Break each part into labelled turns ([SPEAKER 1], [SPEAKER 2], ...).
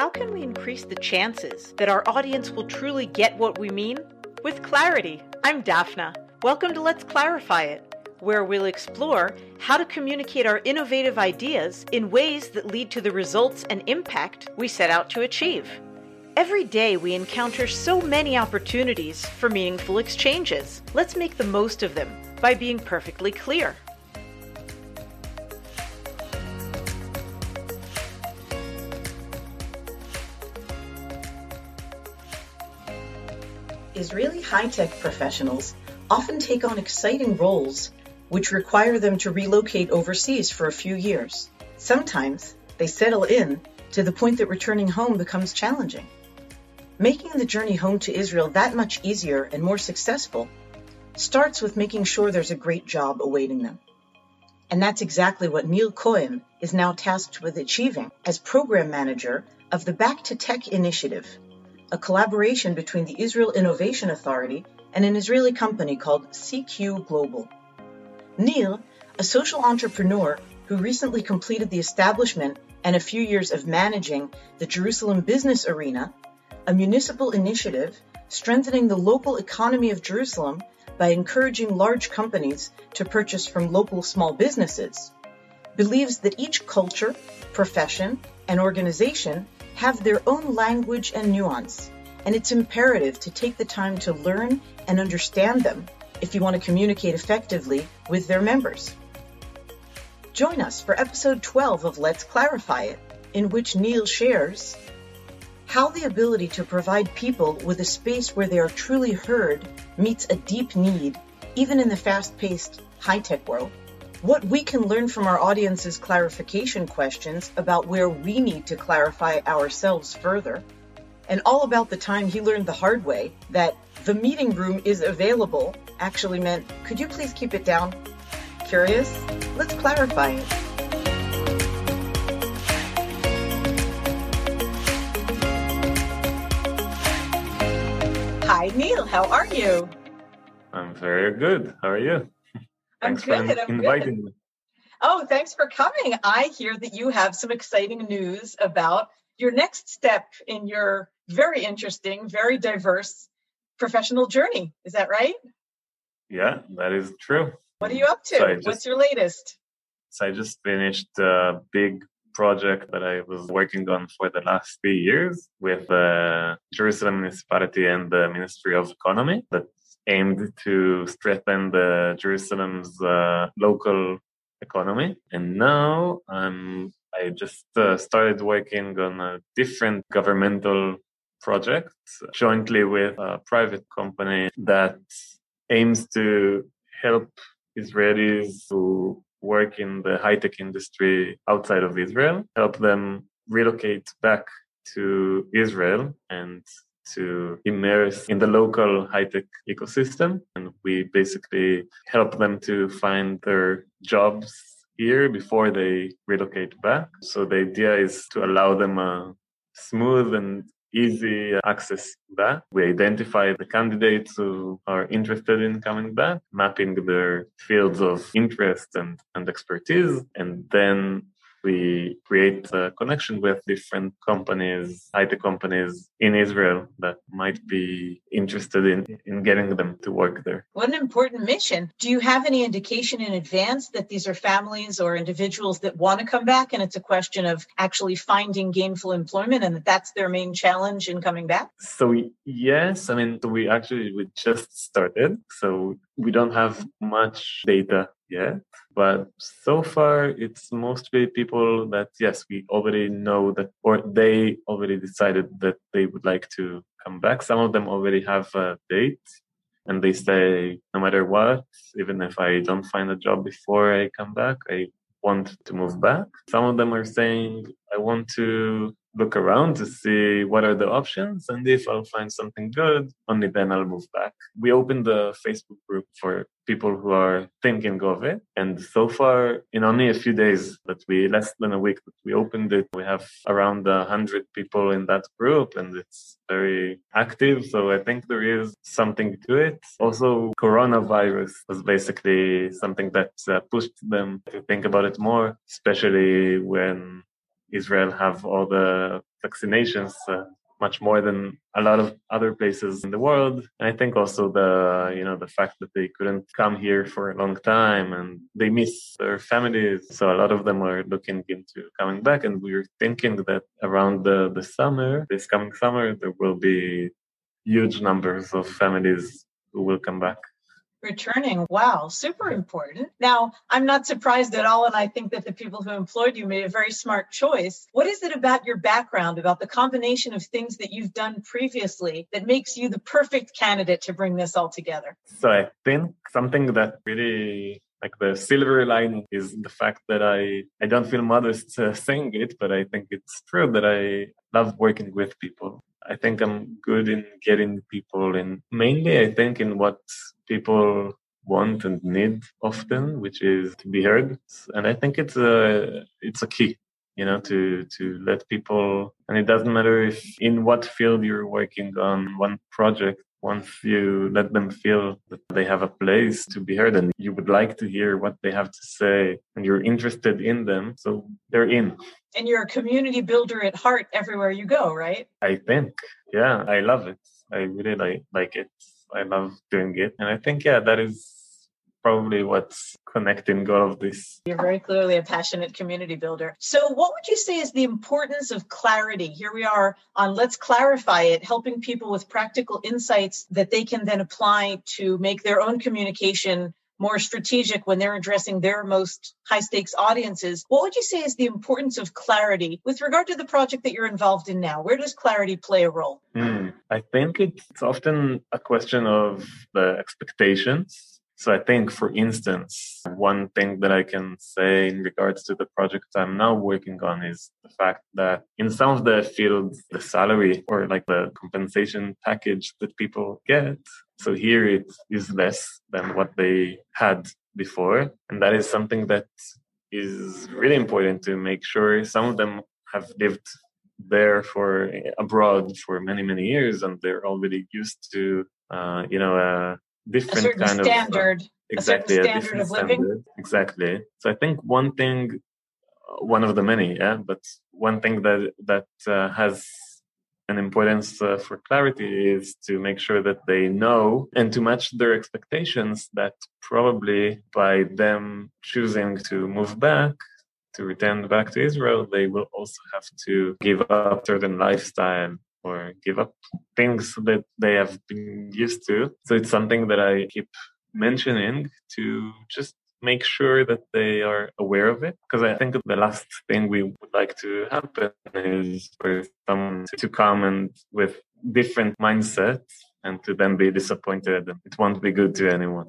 [SPEAKER 1] How can we increase the chances that our audience will truly get what we mean? With clarity. I'm Daphna. Welcome to Let's Clarify It, where we'll explore how to communicate our innovative ideas in ways that lead to the results and impact we set out to achieve. Every day we encounter so many opportunities for meaningful exchanges. Let's make the most of them by being perfectly clear.
[SPEAKER 2] Israeli high tech professionals often take on exciting roles which require them to relocate overseas for a few years. Sometimes they settle in to the point that returning home becomes challenging. Making the journey home to Israel that much easier and more successful starts with making sure there's a great job awaiting them. And that's exactly what Nir Cohen is now tasked with achieving as program manager of the Back2Tech initiative, a collaboration between the Israel Innovation Authority and an Israeli company called CQ Global. Nir, a social entrepreneur who recently completed the establishment and a few years of managing the Jerusalem business arena, a municipal initiative strengthening the local economy of Jerusalem by encouraging large companies to purchase from local small businesses, believes that each culture, profession, and organization have their own language and nuance, and it's imperative to take the time to learn and understand them if you want to communicate effectively with their members. Join us for episode 12 of Let's Clarify It, in which Nir shares how the ability to provide people with a space where they are truly heard meets a deep need, even in the fast paced, high tech world. What we can learn from our audience's clarification questions about where we need to clarify ourselves further, and all about the time he learned the hard way that the meeting room is available actually meant, could you please keep it down? Curious? Let's clarify it. Hi, Nir. How are you?
[SPEAKER 3] I'm very good. How are you?
[SPEAKER 2] I'm
[SPEAKER 3] Thanks
[SPEAKER 2] good.
[SPEAKER 3] for
[SPEAKER 2] I'm
[SPEAKER 3] inviting
[SPEAKER 2] good.
[SPEAKER 3] me.
[SPEAKER 2] Oh, thanks for coming. I hear that you have some exciting news about your next step in your very interesting, very diverse professional journey. Is that right?
[SPEAKER 3] Yeah, that is true.
[SPEAKER 2] What are you up to?
[SPEAKER 3] So I
[SPEAKER 2] What's your latest?
[SPEAKER 3] So I just finished a big project that I was working on for the last three years with the Jerusalem municipality and the Ministry of Economy that aimed to strengthen the Jerusalem's uh, local economy. And now I'm I just uh, started working on a different governmental project jointly with a private company that aims to help Israelis who work in the high tech industry outside of Israel, help them relocate back to Israel and to immerse in the local high tech ecosystem. And we basically help them to find their jobs here before they relocate back. So the idea is to allow them a smooth and easy access back. We identify the candidates who are interested in coming back, mapping their fields of interest and, and expertise, and then we create a connection with different companies, high-tech companies in Israel that might be interested in, in getting them to work there.
[SPEAKER 2] What an important mission. Do you have any indication in advance that these are families or individuals that want to come back and it's a question of actually finding gainful employment and that that's their main challenge in coming back?
[SPEAKER 3] So yes, I mean we actually we just started, so we don't have much data yet. But so far, it's mostly people that yes, we already know that, or they already decided that they would like to come back. Some of them already have a date, and they say no matter what, even if I don't find a job before I come back, I want to move back. Some of them are saying I want to look around to see what are the options and if I'll find something good, only then I'll move back. We opened the Facebook group for people who are thinking of it. And so far, in only a few days that we, less than a week that we opened it, we have around a hundred people in that group and it's very active. So I think there is something to it. Also, coronavirus was basically something that uh, pushed them to think about it more, especially when Israel have all the vaccinations. Uh, much more than a lot of other places in the world. And I think also the, you know, the fact that they couldn't come here for a long time and they miss their families. So a lot of them are looking into coming back. And we're thinking that around the, the summer, this coming summer, there will be huge numbers of families who will come back.
[SPEAKER 1] Returning. Wow, super important. Now, I'm not surprised at all, and I think that the people who employed you made a very smart choice. What is it about your background, about the combination of things that you've done previously, that makes you the perfect candidate to bring this all together?
[SPEAKER 3] So, I think something that really like the silver line is the fact that I I don't feel modest uh, saying it, but I think it's true that I love working with people. I think I'm good in getting people in. Mainly, I think in what people want and need often, which is to be heard. And I think it's a it's a key, you know, to to let people. And it doesn't matter if in what field you're working on one project. Once you let them feel that they have a place to be heard and you would like to hear what they have to say and you're interested in them, so they're in
[SPEAKER 1] and you're a community builder at heart everywhere you go, right?
[SPEAKER 3] I think, yeah, I love it. I really like like it. I love doing it, and I think, yeah, that is probably what's connecting all of this.
[SPEAKER 1] You're very clearly a passionate community builder. So, what would you say is the importance of clarity? Here we are on Let's Clarify It, helping people with practical insights that they can then apply to make their own communication more strategic when they're addressing their most high stakes audiences. What would you say is the importance of clarity with regard to the project that you're involved in now? Where does clarity play a role?
[SPEAKER 3] Mm, I think it's often a question of the expectations. So I think, for instance, one thing that I can say in regards to the project I'm now working on is the fact that in some of the fields, the salary or like the compensation package that people get so here it is less than what they had before. And that is something that is really important to make sure some of them have lived there for abroad for many, many years and they're already used to, uh, you know, a different kind
[SPEAKER 1] standard,
[SPEAKER 3] of. Uh, exactly,
[SPEAKER 1] a, a standard of living. Standard.
[SPEAKER 3] Exactly. So I think one thing, one of the many, yeah, but one thing that, that uh, has an importance uh, for clarity is to make sure that they know and to match their expectations that probably by them choosing to move back to return back to Israel, they will also have to give up certain lifestyle or give up things that they have been used to. So it's something that I keep mentioning to just make sure that they are aware of it. Because I think the last thing we would like to happen is for someone to come and with different mindsets and to then be disappointed. It won't be good to anyone.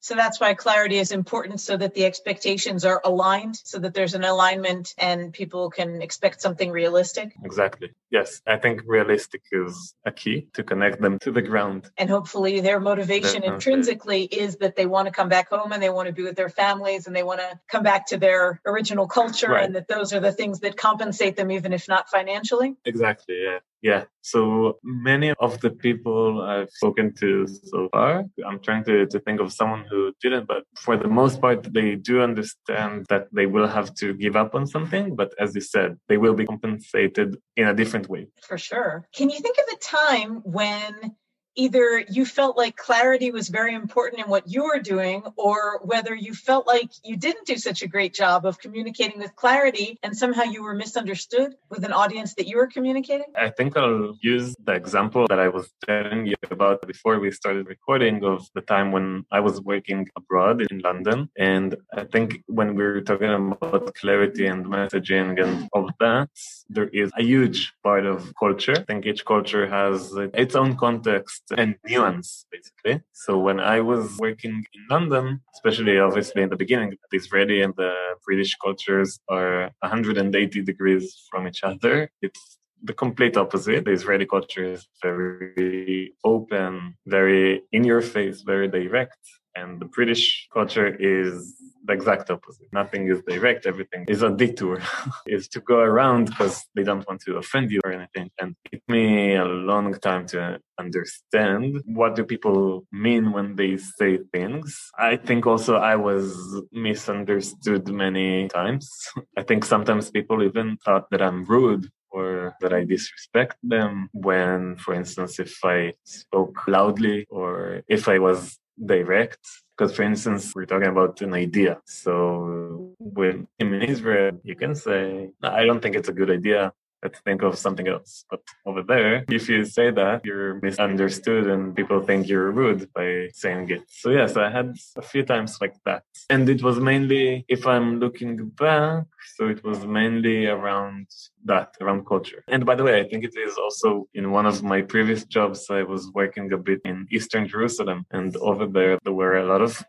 [SPEAKER 1] So that's why clarity is important so that the expectations are aligned, so that there's an alignment and people can expect something realistic.
[SPEAKER 3] Exactly. Yes. I think realistic is a key to connect them to the ground.
[SPEAKER 1] And hopefully their motivation Definitely. intrinsically is that they want to come back home and they want to be with their families and they want to come back to their original culture right. and that those are the things that compensate them, even if not financially.
[SPEAKER 3] Exactly. Yeah. Yeah. So many of the people I've spoken to so far, I'm trying to, to think of someone who didn't, but for the most part, they do understand that they will have to give up on something. But as you said, they will be compensated in a different way.
[SPEAKER 1] For sure. Can you think of a time when either you felt like clarity was very important in what you were doing, or whether you felt like you didn't do such a great job of communicating with clarity and somehow you were misunderstood with an audience that you were communicating?
[SPEAKER 3] I think I'll use the example that I was telling you about before we started recording of the time when I was working abroad in London. And I think when we are talking about clarity and messaging and all of that, there is a huge part of culture. I think each culture has its own context and nuance, basically. So when I was working in London, especially obviously in the beginning, the Israeli and the British cultures are 180 degrees from each other. It's the complete opposite. The Israeli culture is very open, very in your face, very direct. And the British culture is the exact opposite. Nothing is direct, everything is a detour, is to go around because they don't want to offend you or anything. And it took me a long time to understand what do people mean when they say things. I think also I was misunderstood many times. I think sometimes people even thought that I'm rude or that I disrespect them when, for instance, if I spoke loudly or if I was direct. Because, for instance, we're talking about an idea. So, when in Israel, you can say, I don't think it's a good idea let's think of something else. But over there, if you say that, you're misunderstood and people think you're rude by saying it. So yes, I had a few times like that. And it was mainly, if I'm looking back, so it was mainly around that, around culture. And by the way, I think it is also in one of my previous jobs, I was working a bit in Eastern Jerusalem. And over there, there were a lot of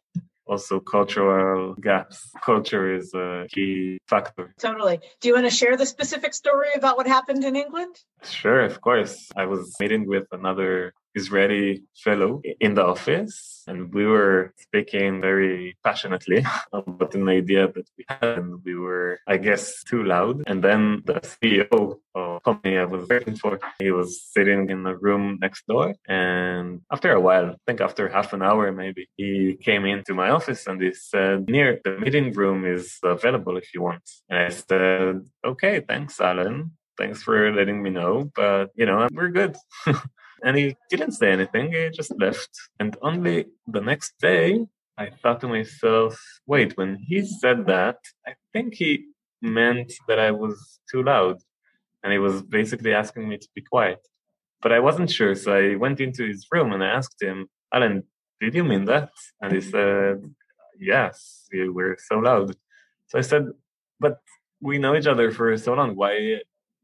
[SPEAKER 3] also cultural gaps. Culture is a key factor.
[SPEAKER 1] Totally. Do you want to share the specific story about what happened in England?
[SPEAKER 3] Sure, of course. I was meeting with another Israeli fellow in the office, and we were speaking very passionately about an idea that we had, and we were, I guess, too loud. And then the CEO of company I was working for, he was sitting in the room next door, and after a while, I think after half an hour maybe, he came into my office and he said, "Nir the meeting room is available if you want." And I said, "Okay, thanks, Alan." Thanks for letting me know, but you know, we're good. And he didn't say anything, he just left. And only the next day, I thought to myself, wait, when he said that, I think he meant that I was too loud. And he was basically asking me to be quiet. But I wasn't sure, so I went into his room and I asked him, Alan, did you mean that? And he said, yes, you were so loud. So I said, but we know each other for so long. Why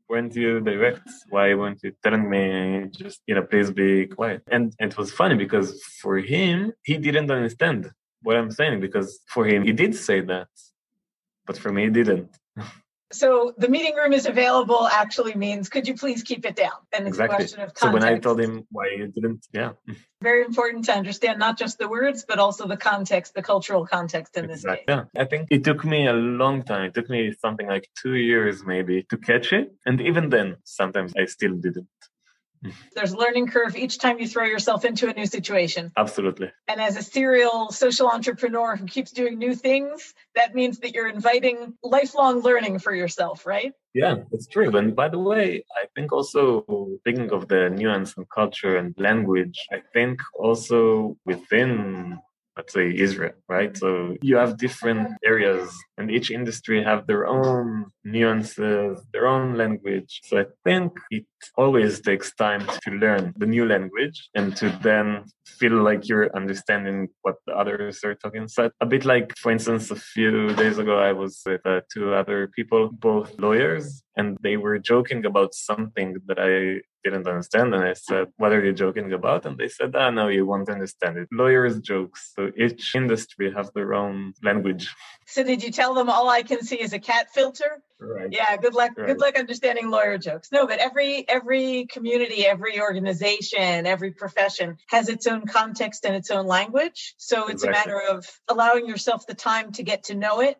[SPEAKER 3] weren't you direct? Why weren't you telling me just, you know, please be quiet? And, and it was funny because for him, he didn't understand what I'm saying because for him, he did say that, but for me, he didn't.
[SPEAKER 1] So the meeting room is available actually means could you please keep it down?
[SPEAKER 3] And it's exactly. a question of context. So when I told him why you didn't, yeah.
[SPEAKER 1] Very important to understand not just the words, but also the context, the cultural context in exactly. this
[SPEAKER 3] case. Yeah. I think it took me a long time. It took me something like two years maybe to catch it. And even then, sometimes I still didn't.
[SPEAKER 1] There's a learning curve each time you throw yourself into a new situation.
[SPEAKER 3] Absolutely.
[SPEAKER 1] And as a serial social entrepreneur who keeps doing new things, that means that you're inviting lifelong learning for yourself, right?
[SPEAKER 3] Yeah, it's true. And by the way, I think also thinking of the nuance and culture and language, I think also within let's say Israel, right? So you have different areas and each industry have their own nuances, their own language. So I think it always takes time to learn the new language and to then feel like you're understanding what the others are talking. So a bit like, for instance, a few days ago, I was with uh, two other people, both lawyers, and they were joking about something that I didn't understand. And I said, What are you joking about? And they said, Ah, no, you won't understand it. Lawyers' jokes. So each industry has their own language.
[SPEAKER 1] So did you tell them all I can see is a cat filter?
[SPEAKER 3] Right.
[SPEAKER 1] Yeah, good luck. Right. Good luck understanding lawyer jokes. No, but every every community, every organization, every profession has its own context and its own language. So it's exactly. a matter of allowing yourself the time to get to know it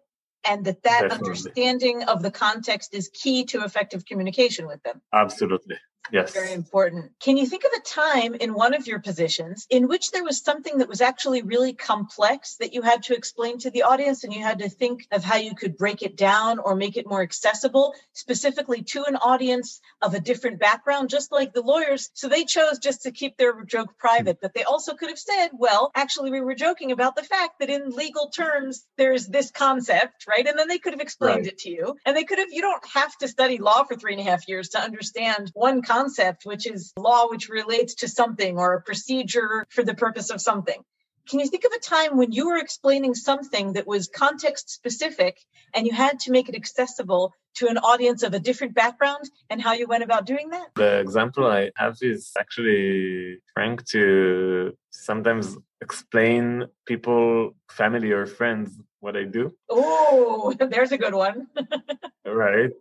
[SPEAKER 1] and that that Definitely. understanding of the context is key to effective communication with them.
[SPEAKER 3] Absolutely. Yes.
[SPEAKER 1] Very important. Can you think of a time in one of your positions in which there was something that was actually really complex that you had to explain to the audience and you had to think of how you could break it down or make it more accessible, specifically to an audience of a different background, just like the lawyers? So they chose just to keep their joke private, but they also could have said, well, actually, we were joking about the fact that in legal terms, there's this concept, right? And then they could have explained right. it to you. And they could have, you don't have to study law for three and a half years to understand one concept concept, which is law which relates to something or a procedure for the purpose of something. Can you think of a time when you were explaining something that was context specific and you had to make it accessible to an audience of a different background and how you went about doing that?
[SPEAKER 3] The example I have is actually trying to sometimes explain people, family or friends what I do.
[SPEAKER 1] Oh, there's a good one.
[SPEAKER 3] right.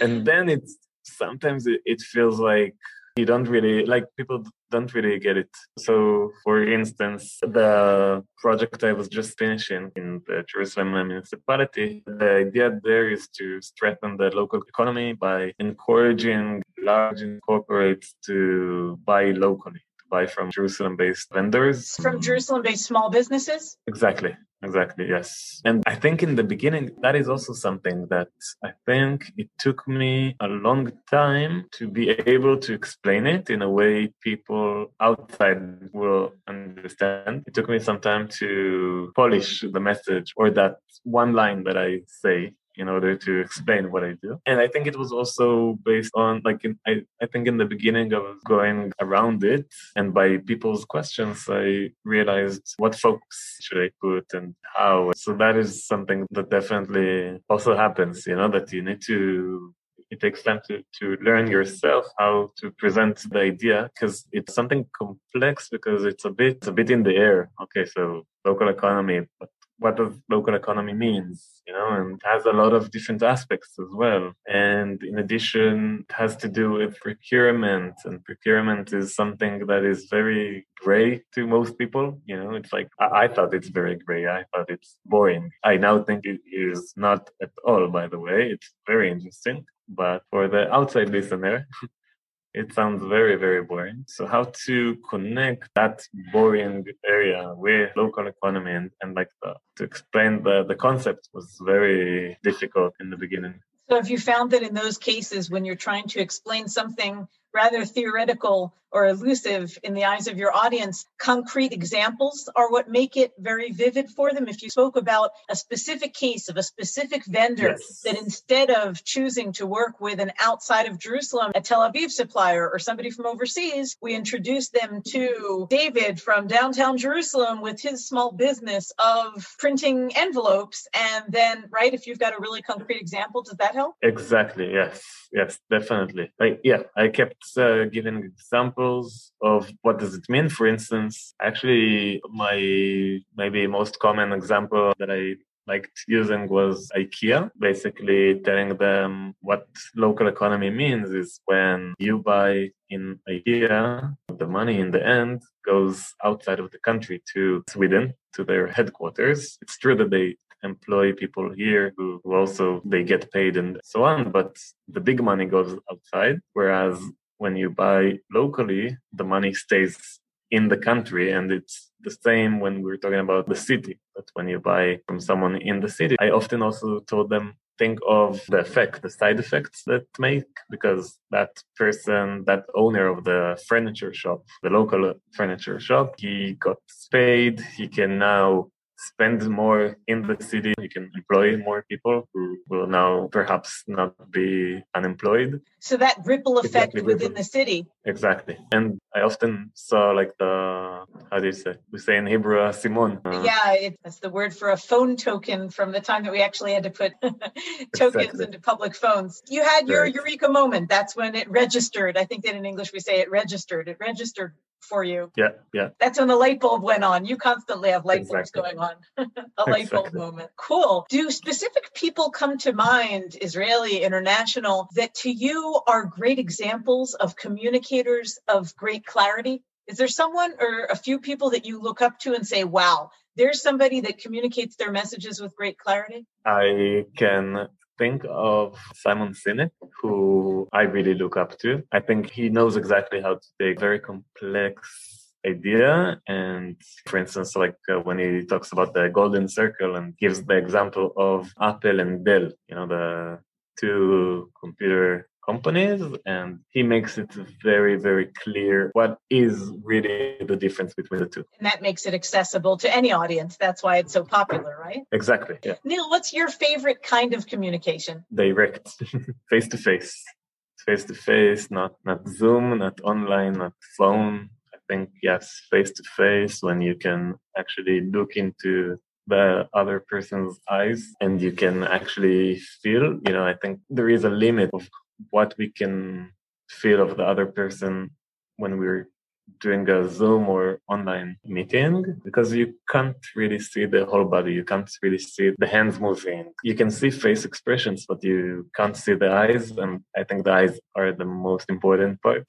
[SPEAKER 3] And then it's sometimes it, it feels like you don't really like people don't really get it. So for instance the project i was just finishing in the jerusalem municipality the idea there is to strengthen the local economy by encouraging large corporates to buy locally to buy from jerusalem based vendors.
[SPEAKER 1] From jerusalem based small businesses?
[SPEAKER 3] Exactly exactly. Yes. And I think in the beginning, that is also something that I think it took me a long time to be able to explain it in a way people outside will understand. It took me some time to polish the message or that one line that I say in order to explain what I do. And I think it was also based on like in, I, I think in the beginning I was going around it and by people's questions I realized what focus should I put and how. So that is something that definitely also happens, you know, that you need to it takes time to, to learn yourself how to present the idea because it's something complex because it's a bit it's a bit in the air okay so local economy but what does local economy means, you know, and has a lot of different aspects as well. And in addition, it has to do with procurement, and procurement is something that is very gray to most people. You know, it's like I, I thought it's very gray. I thought it's boring. I now think it is not at all. By the way, it's very interesting. But for the outside listener, it sounds very, very boring. So how to connect that boring area with local economy and, and like the, to explain the, the concept was very difficult in the beginning.
[SPEAKER 1] So have you found that in those cases when you're trying to explain something rather theoretical or elusive in the eyes of your audience, concrete examples are what make it very vivid for them. If you spoke about a specific case of a specific vendor yes. that instead of choosing to work with an outside of Jerusalem, a Tel Aviv supplier or somebody from overseas, we introduced them to David from downtown Jerusalem with his small business of printing envelopes. And then, right, if you've got a really concrete example, does that help?
[SPEAKER 3] Exactly. Yes. Yes, definitely. Like, yeah, I kept uh, giving examples of what does it mean. For instance, actually, my maybe most common example that I liked using was IKEA, basically telling them what local economy means is when you buy in IKEA, the money in the end goes outside of the country to Sweden, to their headquarters. It's true that they employ people here who, also they get paid and so on but the big money goes outside whereas when you buy locally, the money stays in the country. And it's the same when we're talking about the city. But when you buy from someone in the city, I often also told them think of the effect, the side effects that make, because that person, that owner of the furniture shop, the local furniture shop, he got paid. He can now spend more in the city. You can employ more people who will now perhaps not be unemployed.
[SPEAKER 1] So that ripple effect exactly, within the city.
[SPEAKER 3] Exactly. And I often saw like the, how do you say? We say in Hebrew, asimon.
[SPEAKER 1] Uh, yeah, it, that's the word for a phone token from the time that we actually had to put tokens exactly. into public phones. You had your right. eureka moment. That's when it registered. I think that in English we say it registered. It registered for you.
[SPEAKER 3] Yeah, yeah.
[SPEAKER 1] That's when the light bulb went on. You constantly have light bulbs going on. a exactly. light bulb moment. Cool. Do specific people come to mind, Israeli, international, that to you are great examples of communicators of great clarity? Is there someone or a few people that you look up to and say, wow, there's somebody that communicates their messages with great clarity?
[SPEAKER 3] I can think of Simon Sinek, who I really look up to. I think he knows exactly how to take very complex idea and for instance like uh, when he talks about the golden circle and gives the example of apple and dell you know the two computer companies and he makes it very very clear what is really the difference between the two.
[SPEAKER 1] And that makes it accessible to any audience. That's why it's so popular right?
[SPEAKER 3] Exactly yeah.
[SPEAKER 1] nir what's your favorite kind of communication?
[SPEAKER 3] Direct face to face face to face not not zoom not online not phone. I think yes face to face when you can actually look into the other person's eyes and you can actually feel you know i think there is a limit of what we can feel of the other person when we're doing a Zoom or online meeting because you can't really see the whole body. You can't really see the hands moving. You can see face expressions, but you can't see the eyes. And I think the eyes are the most important part.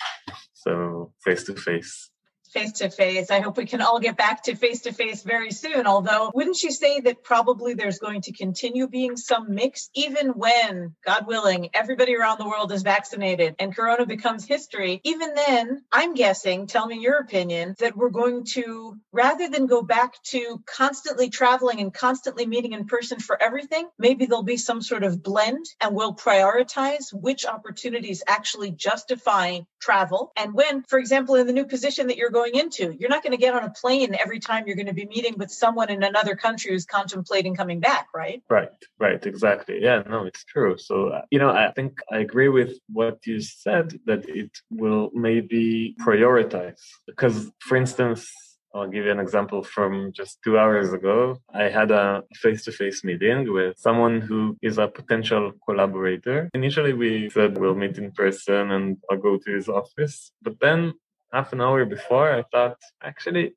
[SPEAKER 3] So face to face.
[SPEAKER 1] Face to face. I hope we can all get back to face to face very soon. Although, wouldn't you say that probably there's going to continue being some mix, even when, God willing, everybody around the world is vaccinated and Corona becomes history? Even then, I'm guessing, tell me your opinion, that we're going to, rather than go back to constantly traveling and constantly meeting in person for everything, maybe there'll be some sort of blend and we'll prioritize which opportunities actually justify travel and when, for example, in the new position that you're going into, you're not going to get on a plane every time you're going to be meeting with someone in another country who's contemplating coming back, right?
[SPEAKER 3] Right, right, exactly. Yeah, no, it's true. So, uh, you know, I think I agree with what you said that it will maybe prioritize because, for instance, I'll give you an example from just two hours ago. I had a face to face meeting with someone who is a potential collaborator. Initially, we said we'll meet in person and I'll go to his office. But then, half an hour before, I thought actually,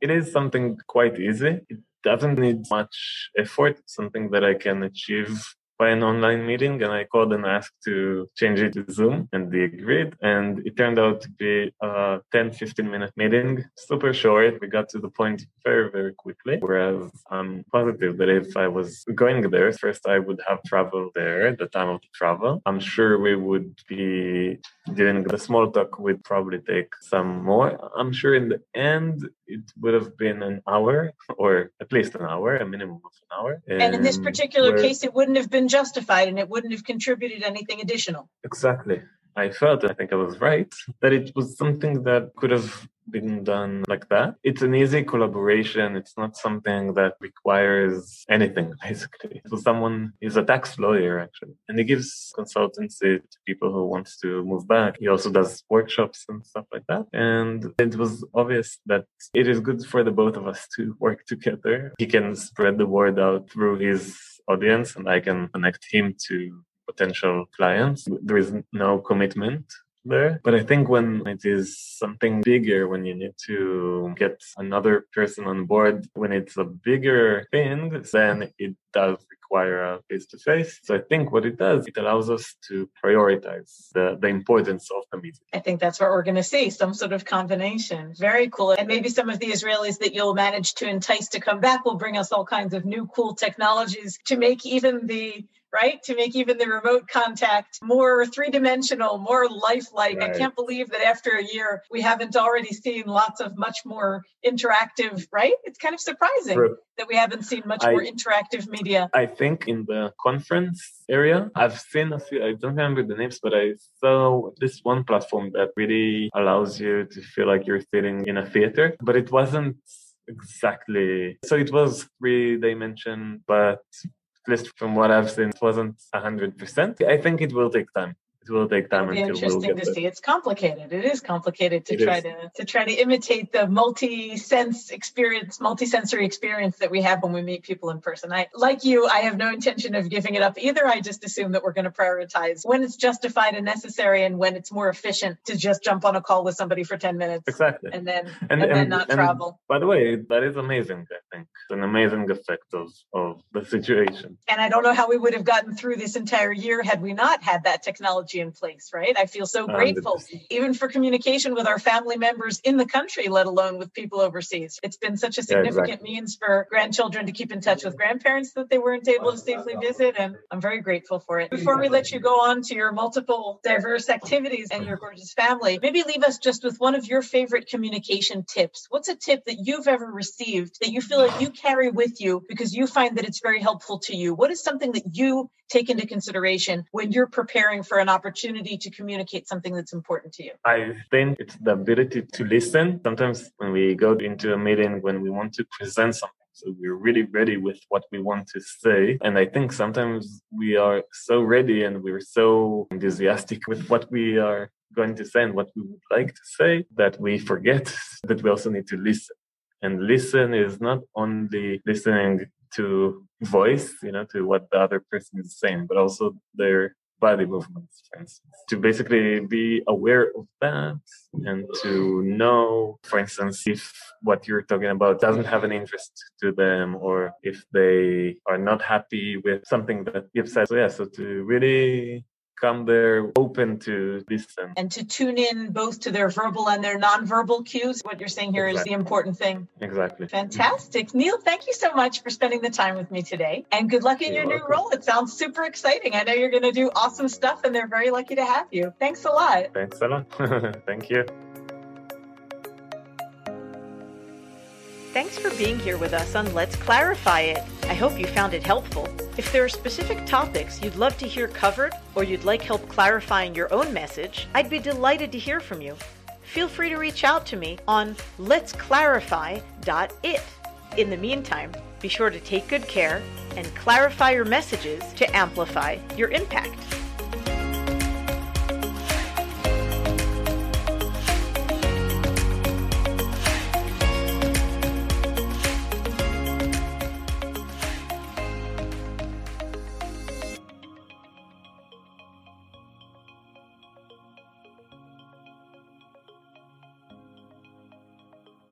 [SPEAKER 3] it is something quite easy. It doesn't need much effort, something that I can achieve by an online meeting and I called and asked to change it to Zoom and they agreed. And it turned out to be a 10, 15 minute meeting, super short. We got to the point very, very quickly. Whereas I'm positive that if I was going there, first I would have traveled there at the time of the travel. I'm sure we would be doing the small talk would probably take some more. I'm sure in the end it would have been an hour or at least an hour, a minimum of an hour.
[SPEAKER 1] And, and in this particular where, case, it wouldn't have been justified and it wouldn't have contributed anything additional.
[SPEAKER 3] Exactly. I felt, I think I was right, that it was something that could have been done like that. It's an easy collaboration. It's not something that requires anything, basically. So someone is a tax lawyer, actually, and he gives consultancy to people who want to move back. He also does workshops and stuff like that. And it was obvious that it is good for the both of us to work together. He can spread the word out through his audience and I can connect him to potential clients. There is no commitment there. But I think when it is something bigger, when you need to get another person on board, when it's a bigger thing, then it does require a face to face. So I think what it does, it allows us to prioritize the, the importance of the meeting.
[SPEAKER 1] I think that's what we're going to see some sort of combination. Very cool. And maybe some of the Israelis that you'll manage to entice to come back will bring us all kinds of new cool technologies to make even the right? To make even the remote contact more three dimensional, more lifelike. Right. I can't believe that after a year, we haven't already seen lots of much more interactive, right? It's kind of surprising True. that we haven't seen much I, more interactive media.
[SPEAKER 3] I think in the conference area, I've seen a few, I don't remember the names, but I saw this one platform that really allows you to feel like you're sitting in a theater, but it wasn't exactly so it was three dimension but least from what I've seen, wasn't 100%. I think it will take time it will take time
[SPEAKER 1] It'll be interesting we'll to there. see. It's complicated. It is complicated to it try is. to to try to imitate the multi-sense experience, multi-sensory experience that we have when we meet people in person. I like you, I have no intention of giving it up either. I just assume that we're going to prioritize when it's justified and necessary and when it's more efficient to just jump on a call with somebody for 10 minutes.
[SPEAKER 3] Exactly.
[SPEAKER 1] And then and, and, and then not and travel.
[SPEAKER 3] By the way, that is amazing, I think. It's an amazing effect of, of the situation.
[SPEAKER 1] And I don't know how we would have gotten through this entire year had we not had that technology in place, right? I feel so grateful, 100%. even for communication with our family members in the country, let alone with people overseas. It's been such a significant yeah, exactly. means for grandchildren to keep in touch with grandparents that they weren't able to safely visit. And I'm very grateful for it. Before we let you go on to your multiple diverse activities and your gorgeous family, maybe leave us just with one of your favorite communication tips. What's a tip that you've ever received that you feel like you carry with you because you find that it's very helpful to you? What is something that you take into consideration when you're preparing for an opportunity to communicate something that's important to you?
[SPEAKER 3] I think it's the ability to listen. Sometimes when we go into a meeting, when we want to present something, so we're really ready with what we want to say. And I think sometimes we are so ready and we're so enthusiastic with what we are going to say and what we would like to say that we forget that we also need to listen. And listen is not only listening to voice, you know, to what the other person is saying, but also their body movements, for instance, to basically be aware of that and to know, for instance, if what you're talking about doesn't have an interest to them or if they are not happy with something that you've said. So, yeah, so to really come there open to listen.
[SPEAKER 4] And to tune in both to their verbal and their nonverbal cues. What you're saying here exactly. is the important thing.
[SPEAKER 3] Exactly.
[SPEAKER 4] Fantastic. Nir, thank you so much for spending the time with me today. And good luck in you're your welcome. new role. It sounds super exciting. I know you're going to do awesome stuff, and they're very lucky to have you. Thanks a lot.
[SPEAKER 3] Thanks a lot. thank you.
[SPEAKER 1] Thanks for being here with us on Let's Clarify It. I hope you found it helpful. If there are specific topics you'd love to hear covered or you'd like help clarifying your own message, I'd be delighted to hear from you. Feel free to reach out to me on letsclarify.it. In the meantime, be sure to take good care and clarify your messages to amplify your impact.